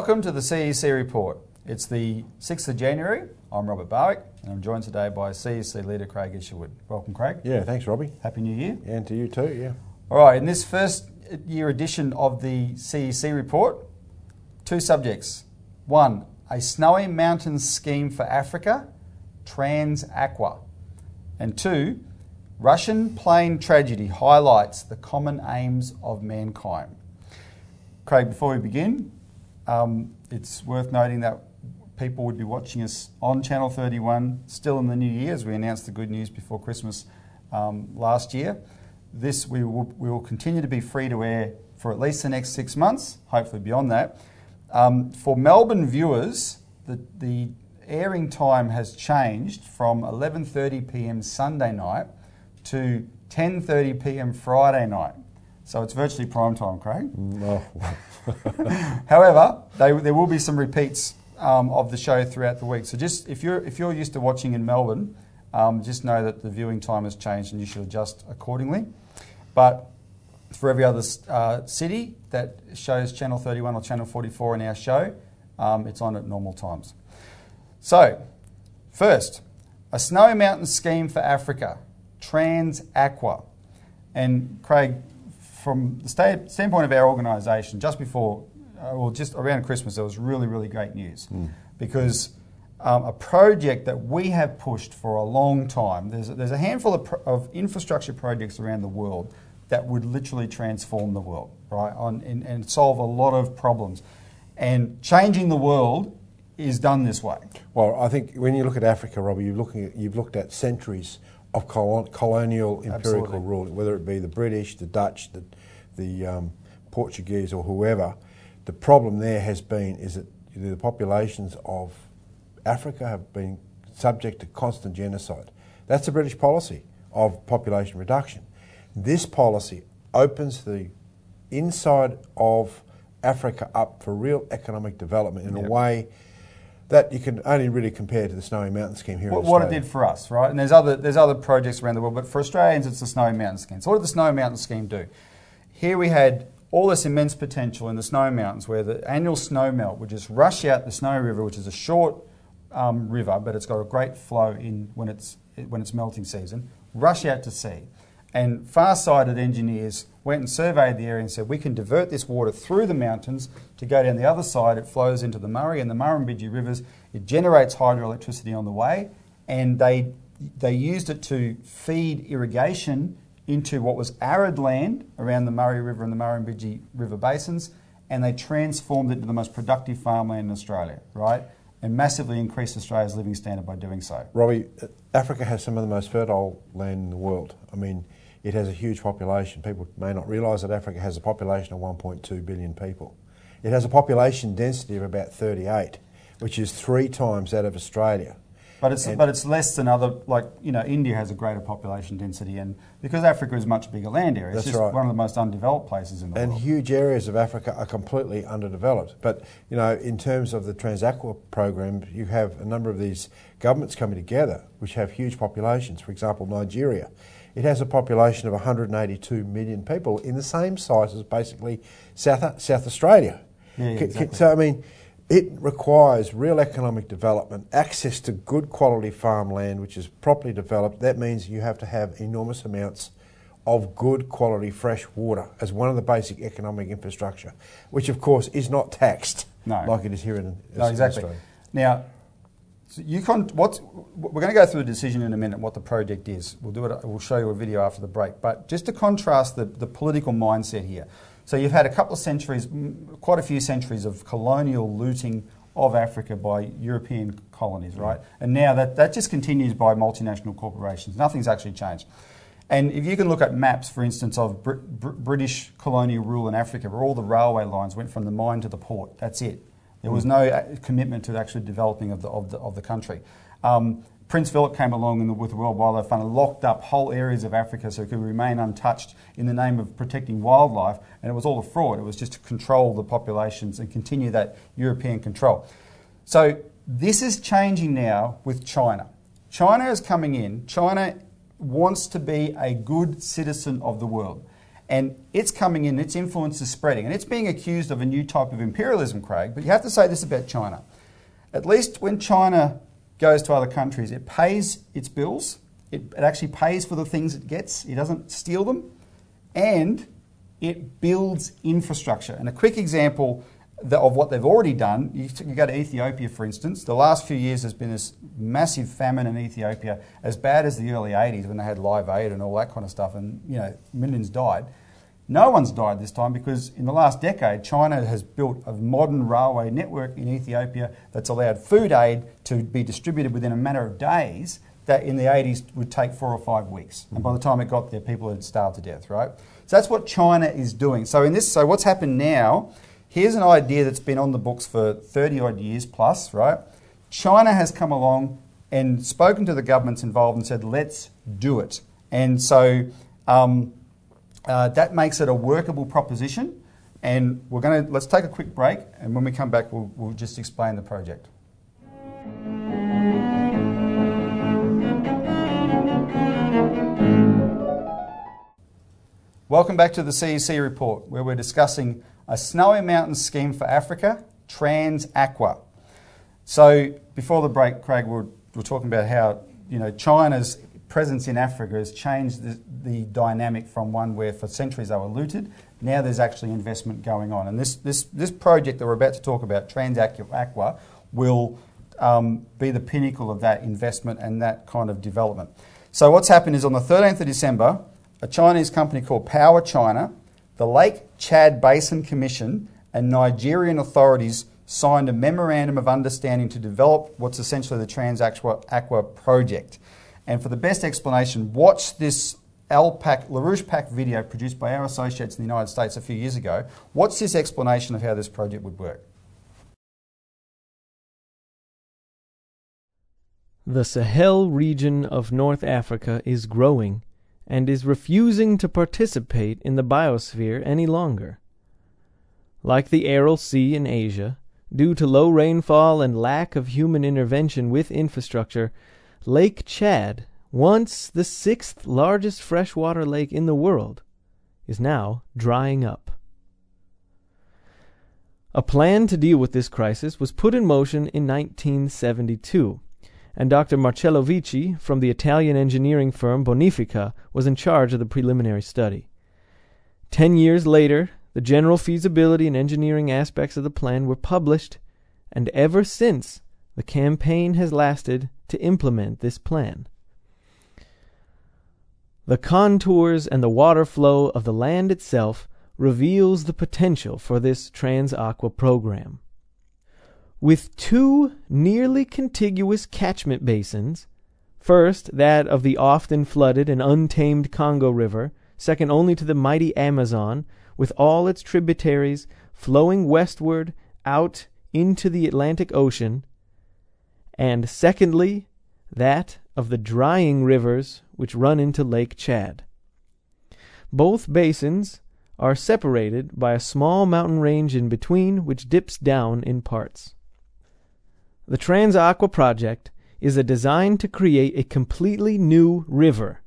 Welcome to the CEC report. It's the 6th of January. I'm Robert Barwick and I'm joined today by CEC leader Craig Isherwood. Welcome, Craig. Yeah, thanks, Robbie. Happy New Year. And to you too, yeah. All right, in this first year edition of the CEC report, two subjects. One, a snowy mountains scheme for Africa, Trans Aqua. And two, Russian plane tragedy highlights the common aims of mankind. Craig, before we begin, um, it's worth noting that people would be watching us on Channel 31 still in the new year, as we announced the good news before Christmas um, last year. This we will, we will continue to be free to air for at least the next six months, hopefully beyond that. Um, for Melbourne viewers, the, the airing time has changed from 11:30 p.m. Sunday night to 10:30 p.m. Friday night. So it's virtually prime time, Craig. Oh, However, they, there will be some repeats um, of the show throughout the week. So just if you're if you're used to watching in Melbourne, um, just know that the viewing time has changed and you should adjust accordingly. But for every other uh, city that shows Channel 31 or Channel 44 in our show, um, it's on at normal times. So, first, a snowy mountain scheme for Africa, Trans Aqua. And Craig, from the sta- standpoint of our organisation, just before, uh, well, just around Christmas, there was really, really great news because um, a project that we have pushed for a long time. There's a, there's a handful of, of infrastructure projects around the world that would literally transform the world, right, on, and, and solve a lot of problems. And changing the world is done this way. well, I think when you look at Africa, Robbie, you're looking at, you've looked at centuries of colonial empirical Absolutely. rule, whether it be the British, the Dutch, the, the um, Portuguese, or whoever. The problem there has been is that the populations of Africa have been subject to constant genocide. That's the British policy of population reduction. This policy opens the inside of Africa up for real economic development in Yep. a way that you can only really compare to the Snowy Mountain Scheme here what, what it did for us, right? And there's other there's other projects around the world, but for Australians, it's the Snowy Mountain Scheme. So what did the Snowy Mountain Scheme do? Here we had all this immense potential in the Snowy Mountains, where the annual snow melt would just rush out the Snowy River, which is a short um, river, but it's got a great flow in when it's when it's melting season. Rush out to sea, and far-sighted engineers went and surveyed the area and said we can divert this water through the mountains to go down the other side. It flows into the Murray and the Murrumbidgee rivers. It generates hydroelectricity on the way, and they they used it to feed irrigation into what was arid land around the Murray River and the Murrumbidgee River basins, and they transformed it into the most productive farmland in Australia, right? And massively increased Australia's living standard by doing so. Robbie, Africa has some of the most fertile land in the world. I mean, it has a huge population. People may not realise that Africa has a population of 1.2 billion people. It has a population density of about 38, which is three times that of Australia. But it's And- but it's less than other like you know India has a greater population density, and because Africa is much bigger land area, it's just right. one of the most undeveloped places in the And world. And huge areas of Africa are completely underdeveloped. But you know, in terms of the Transaqua program, you have a number of these governments coming together, which have huge populations. For example, Nigeria, it has a population of 182 million people, in the same size as basically South South Australia. Yeah, yeah, exactly. So I mean. It requires real economic development, access to good quality farmland, which is properly developed. That means you have to have enormous amounts of good quality fresh water as one of the basic economic infrastructure, which of course is not taxed No. like it is here in, Australia. No, exactly. Australia. Now, so what's, we're going to go through the decision in a minute, what the project is. We'll do it. We'll show you a video after the break. But just to contrast the, the political mindset here. So you've had a couple of centuries, quite a few centuries of colonial looting of Africa by European colonies, right? And now that, that just continues by multinational corporations. Nothing's actually changed. And if you can look at maps, for instance, of Br- Br- British colonial rule in Africa, where all the railway lines went from the mine to the port, that's it. There was no uh, commitment to actually developing of the, of the, of the country. Um, Prince Philip came along in the, with the World Wildlife Fund and locked up whole areas of Africa so it could remain untouched in the name of protecting wildlife, and it was all a fraud. It was just to control the populations and continue that European control. So this is changing now with China. China is coming in. China wants to be a good citizen of the world. And it's coming in, its influence is spreading, and it's being accused of a new type of imperialism, Craig. But you have to say this about China. At least when China goes to other countries, it pays its bills, it, it actually pays for the things it gets, it doesn't steal them, and it builds infrastructure. And a quick example of what they've already done, you, go to Ethiopia, for instance, the last few years there's been this massive famine in Ethiopia, as bad as the early 80s when they had live aid and all that kind of stuff, and you know, millions died. No one's died this time because in the last decade, China has built a modern railway network in Ethiopia that's allowed food aid to be distributed within a matter of days that in the 80s would take four or five weeks. And by the time it got there, people had starved to death, right? So that's what China is doing. So in this, so what's happened now, here's an idea that's been on the books for 30 odd years plus, right? China has come along and spoken to the governments involved and said, let's do it. And so um, uh, that makes it a workable proposition. And we're going to let's take a quick break, and when we come back, we'll, we'll just explain the project. Welcome back to the CEC report, where we're discussing a snowy mountain scheme for Africa, Transaqua. So before the break, Craig, we we're, we're talking about how you know China's presence in Africa has changed the, the, dynamic from one where for centuries they were looted. Now there's actually investment going on. And this, this, this project that we're about to talk about, TransAqua, will um, be the pinnacle of that investment and that kind of development. So what's happened is on the 13th of December, a Chinese company called Power China, the Lake Chad Basin Commission, and Nigerian authorities signed a memorandum of understanding to develop what's essentially the TransAqua project. And for the best explanation, watch this LPAC, LaRouche PAC video produced by our associates in the United States a few years ago. What's this explanation of how this project would work? The Sahel region of North Africa is growing and is refusing to participate in the biosphere any longer. Like the Aral Sea in Asia, due to low rainfall and lack of human intervention with infrastructure, Lake Chad, once the sixth largest freshwater lake in the world, is now drying up. A plan to deal with this crisis was put in motion in 1972, and Dr. Marcello Vichi from the Italian engineering firm Bonifica was in charge of the preliminary study. Ten years later, the general feasibility and engineering aspects of the plan were published, and ever since the campaign has lasted to implement this plan. The contours and the water flow of the land itself reveals the potential for this TransAqua program. With two nearly contiguous catchment basins, first that of the often flooded and untamed Congo River, second only to the mighty Amazon, with all its tributaries flowing westward out into the Atlantic Ocean, and secondly, that of the drying rivers which run into Lake Chad. Both basins are separated by a small mountain range in between which dips down in parts. The TransAqua project is a design to create a completely new river,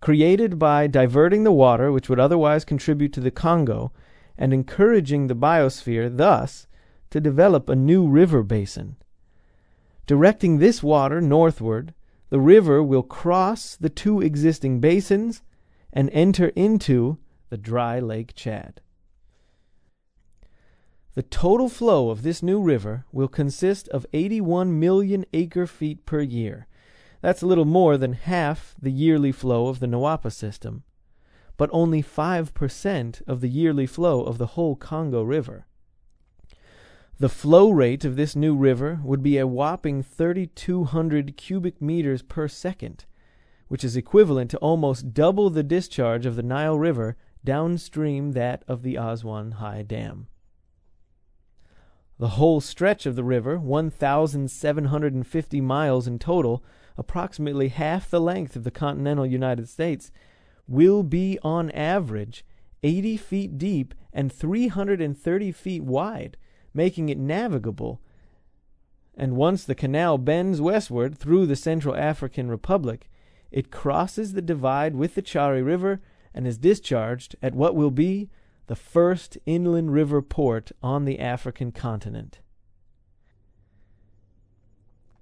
created by diverting the water which would otherwise contribute to the Congo and encouraging the biosphere thus to develop a new river basin. Directing this water northward, the river will cross the two existing basins and enter into the dry Lake Chad. The total flow of this new river will consist of 81 million acre feet per year. That's a little more than half the yearly flow of the Nawapa system, but only 5% of the yearly flow of the whole Congo River. The flow rate of this new river would be a whopping 3,200 cubic meters per second, which is equivalent to almost double the discharge of the Nile River downstream that of the Aswan High Dam. The whole stretch of the river, 1,750 miles in total, approximately half the length of the continental United States, will be on average 80 feet deep and 330 feet wide making it navigable. And once the canal bends westward through the Central African Republic, it crosses the divide with the Chari River and is discharged at what will be the first inland river port on the African continent.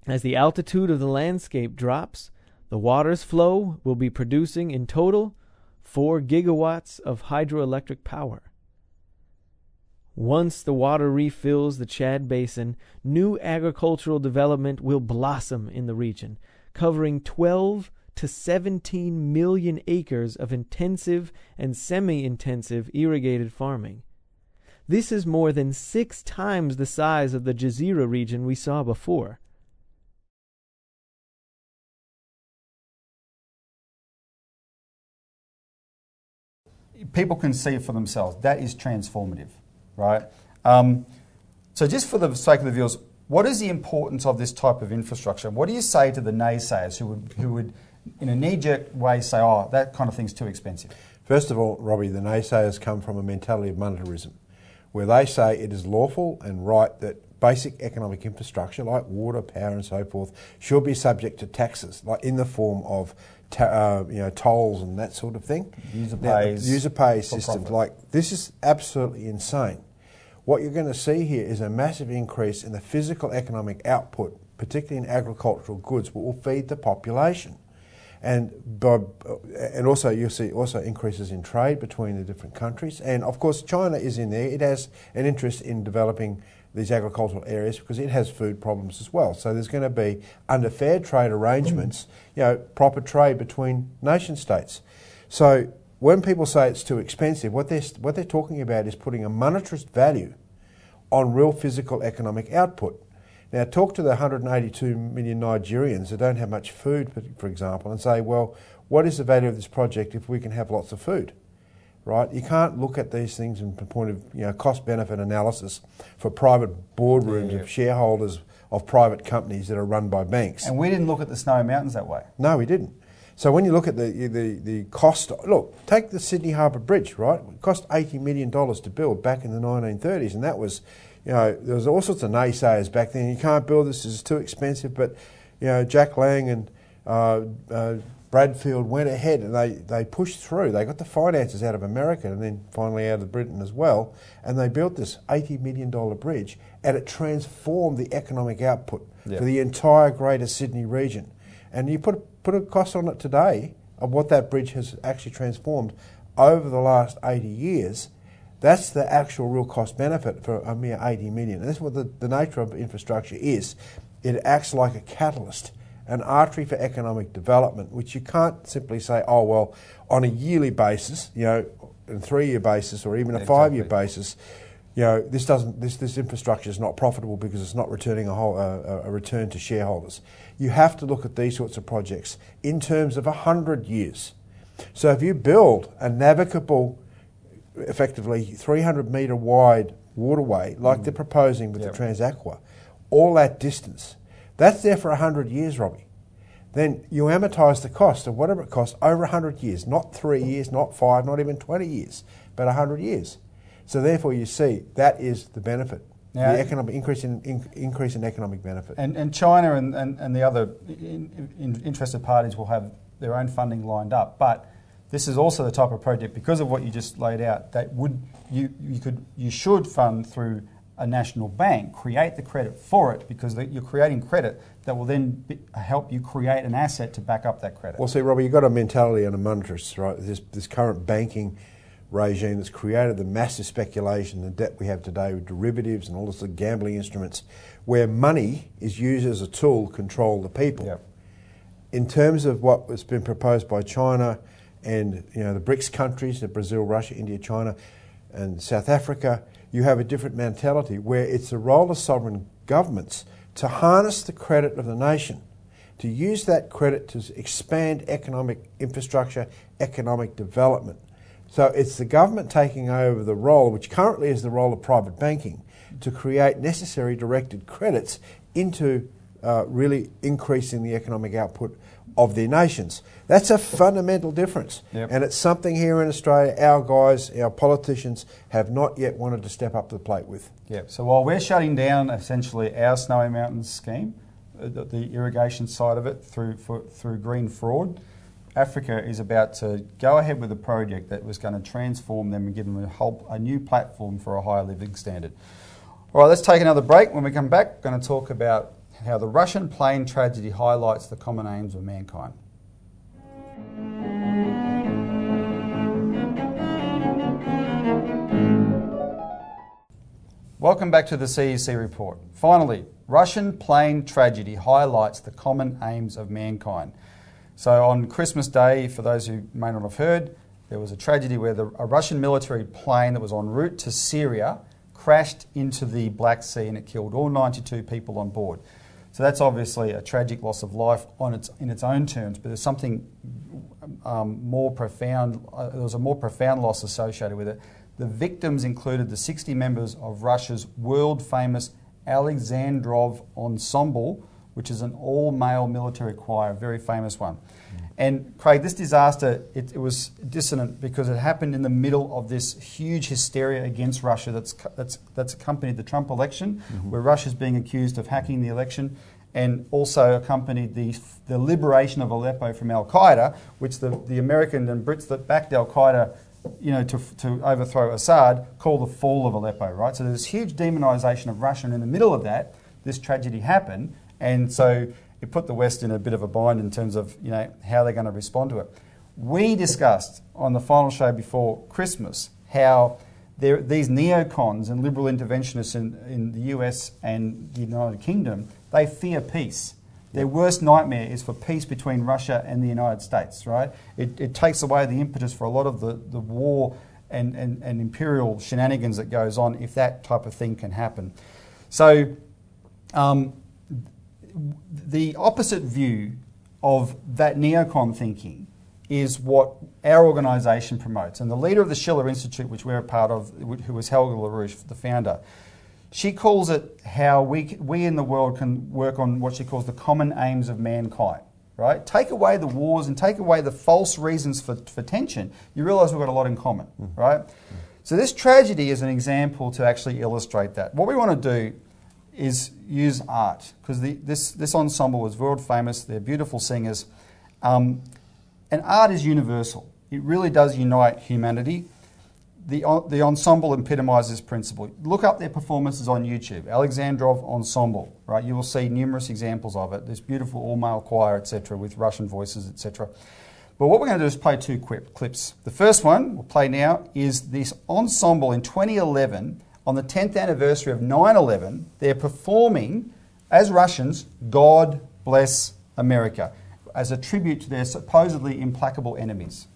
As the altitude of the landscape drops, the water's flow will be producing in total 4 gigawatts of hydroelectric power. Once the water refills the Chad Basin, new agricultural development will blossom in the region, covering 12 to 17 million acres of intensive and semi intensive irrigated farming. This is more than six times the size of the Gezira region we saw before. people can see for themselves. That is transformative, right? Um, so, just for the sake of the viewers, what is the importance of this type of infrastructure? What do you say to the naysayers who would, who would in a knee jerk way, say, oh, that kind of thing's too expensive? First of all, Robbie, the naysayers come from a mentality of monetarism, where they say it is lawful and right that basic economic infrastructure like water, power, and so forth should be subject to taxes, like in the form of ta- uh, you know tolls and that sort of thing. User now, pays, user pay systems profit. like this is absolutely insane. What you're going to see here is a massive increase in the physical economic output, particularly in agricultural goods, what will feed the population. And, by, and also you'll see also increases in trade between the different countries. And of course China is in there. It has an interest in developing these agricultural areas because it has food problems as well. So there's going to be, under fair trade arrangements, you know, proper trade between nation states. So when people say it's too expensive, what they're, what they're talking about is putting a monetarist value on real physical economic output. Now, talk to the 182 million Nigerians that don't have much food, for- example, and say, well, what is the value of this project if we can have lots of food? Right? You can't look at these things from the point of you know, cost benefit analysis for private boardrooms Yeah. of shareholders of private companies that are run by banks. And we didn't look at the Snowy Mountains that way. No, we didn't. So when you look at the the, the cost, look, take the Sydney Harbour Bridge, right? It cost eighty million dollars to build back in the nineteen thirties, and that was, you know, there was all sorts of naysayers back then. You can't build this; it's too expensive. But, you know, Jack Lang and uh, uh, Bradfield went ahead and they, they pushed through. They got the finances out of America and then finally out of Britain as well, and they built this eighty million dollar bridge, and it transformed the economic output Yeah. for the entire Greater Sydney region. And you put put a cost on it today of what that bridge has actually transformed over the last 80 years. That's the actual real cost benefit for a mere 80 million. And that's what the, the nature of infrastructure is. It acts like a catalyst, an artery for economic development, which you can't simply say, oh, well, on a yearly basis, you know, a three year basis or even a five year basis, you know, this doesn't this this infrastructure is not profitable because it's not returning a whole uh, a return to shareholders. You have to look at these sorts of projects in terms of a hundred years. So if you build a navigable, effectively 300 metre wide waterway like they're proposing with Yep. the Transaqua, all that distance, that's there for 100 years, Robbie. Then you amortise the cost of whatever it costs over 100 years, not three years, not five, not even 20 years, but 100 years. So therefore, you see that is the benefit, Now- the economic increase in, in increase in economic benefit. And, and China and, and, and the other in, in interested parties will have their own funding lined up. But this is also the type of project, because of what you just laid out, that would you, you could you should fund through a national bank, create the credit for it, because the, you're creating credit that will then be, help you create an asset to back up that credit. Well, see, Robbie, you've got a mentality and a monetarist, right? This, this current banking regime that's created the massive speculation the debt we have today with derivatives and all of gambling instruments, where money is used as a tool to control the people. Yep. In terms of what has been proposed by China and you know the BRICS countries, the Brazil, Russia, India, China, and South Africa, you have a different mentality where it's the role of sovereign governments to harness the credit of the nation, to use that credit to expand economic infrastructure, economic development. So it's the government taking over the role, which currently is the role of private banking, to create necessary directed credits into uh, really increasing the economic output of their nations. That's a fundamental difference. Yep. And it's something here in Australia our guys, our politicians, have not yet wanted to step up to the plate with. Yeah. So while we're shutting down essentially our Snowy Mountains scheme, uh, the, the irrigation side of it through for, through green fraud, Africa is about to go ahead with a project that was going to transform them and give them a, whole, a new platform for a higher living standard. All right, let's take another break. When we come back, we're going to talk about how the Russian plane tragedy highlights the common aims of mankind. Welcome back to the CEC report. Finally, Russian plane tragedy highlights the common aims of mankind. So, on Christmas Day, for those who may not have heard, there was a tragedy where the, a Russian military plane that was en route to Syria crashed into the Black Sea and it killed all 92 people on board. So that's obviously a tragic loss of life on its, in its own terms, but there's something um, more profound, uh, there was a more profound loss associated with it. The victims included the 60 members of Russia's world famous Alexandrov Ensemble, which is an all male military choir, a very famous one. And Craig, this disaster, it, it, was dissonant because it happened in the middle of this huge hysteria against Russia that's, that's, that's accompanied the Trump election, mm-hmm. where Russia's being accused of hacking the election, and also accompanied the, the liberation of Aleppo from Al Qaeda, which the, the American and Brits that backed Al Qaeda you know, to, to overthrow Assad, call the fall of Aleppo, right? So there's huge demonization of Russia, and in the middle of that, this tragedy happened, and so it put the West in a bit of a bind in terms of, you know, how they're going to respond to it. We discussed on the final show before Christmas how there, these neocons and liberal interventionists in, in the US and the United Kingdom, they fear peace. Their worst nightmare is for peace between Russia and the United States, right? It, it takes away the impetus for a lot of the, the war and, and, and imperial shenanigans that goes on if that type of thing can happen. So, um, the opposite view of that neocon thinking is what our organisation promotes. And the leader of the Schiller Institute, which we're a part of, who was Helga LaRouche, the founder, she calls it how we, we in the world can work on what she calls the common aims of mankind. Right? Take away the wars and take away the false reasons for, for tension, you realise we've got a lot in common. Mm. Right? Mm. So this tragedy is an example to actually illustrate that. What we want to do is use art because this, this ensemble was world famous. They're beautiful singers. Um, and art is universal. It really does unite humanity the, the ensemble epitomises this principle. Look up their performances on YouTube, Alexandrov Ensemble, right? You will see numerous examples of it. This beautiful all-male choir, etc., with Russian voices, etc. But what we're going to do is play two clips. The first one we'll play now is this ensemble in 2011 on the 10th anniversary of 9/11. They're performing as Russians, "God Bless America," as a tribute to their supposedly implacable enemies.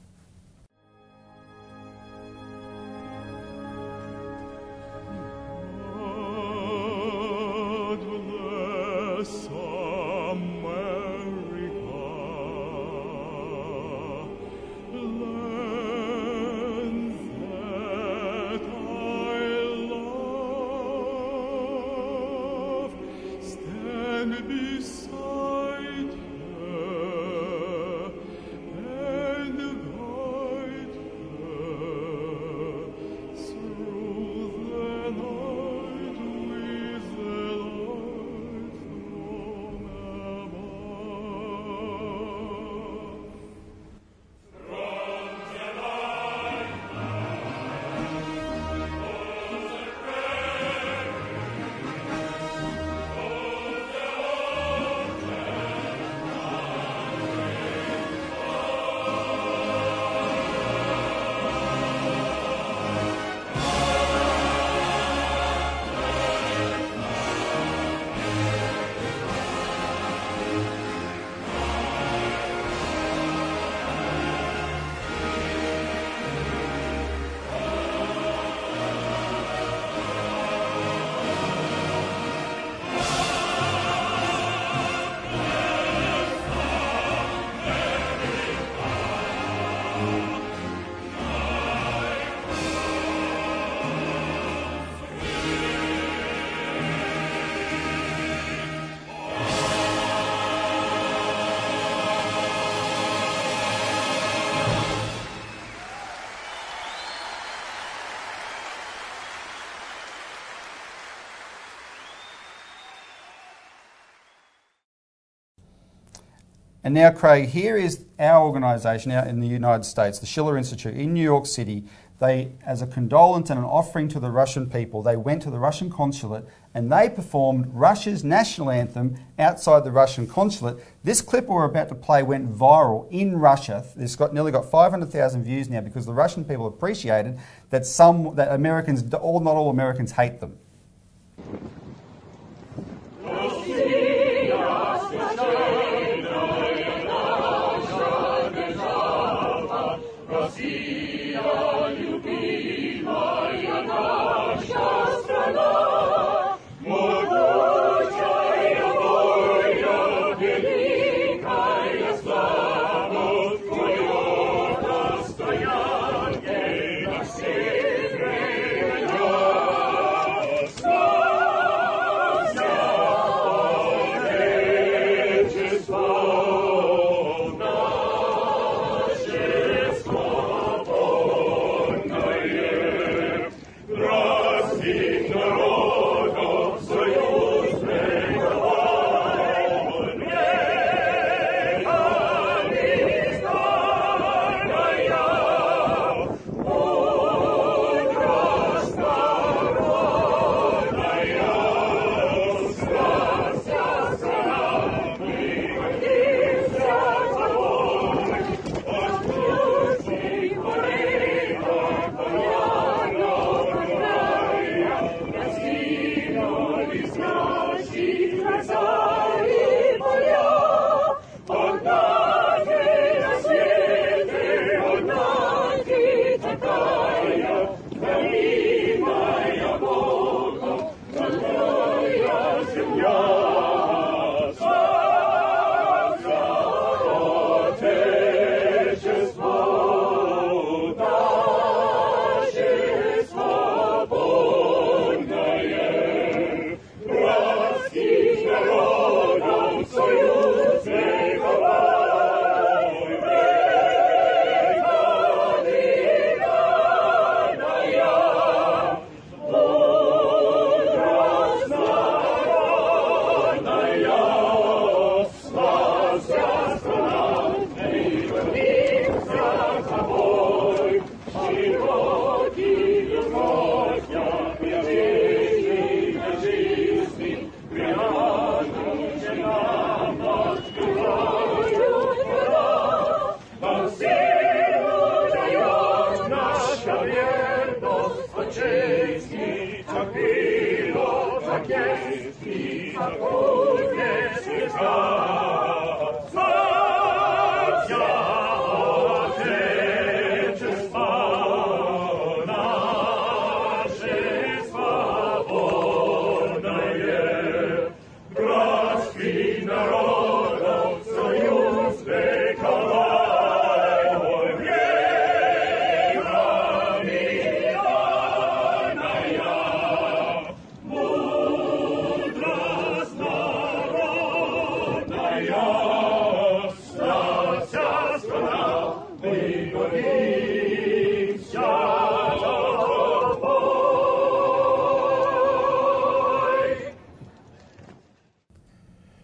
And now, Craig, here is our organisation out in the United States, the Schiller Institute in New York City. They, as a condolence and an offering to the Russian people, they went to the Russian consulate and they performed Russia's national anthem outside the Russian consulate. This clip we're about to play went viral in Russia. It's got nearly got 500,000 views now because the Russian people appreciated that some that Americans, all not all Americans, hate them. Φίλος, αγγέσεις, τι ακούγες,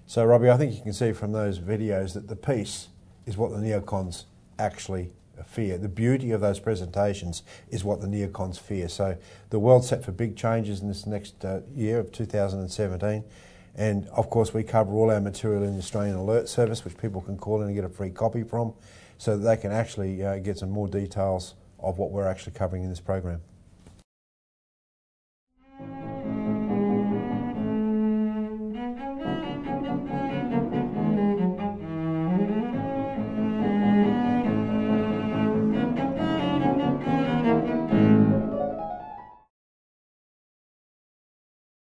So, Robbie, I think you can see from those videos that the peace is what the neocons actually fear. The beauty of those presentations is what the neocons fear. So, the world's set for big changes in this next uh, year of 2017. And of course, we cover all our material in the Australian Alert Service, which people can call in and get a free copy from, so that they can actually uh, get some more details of what we're actually covering in this program.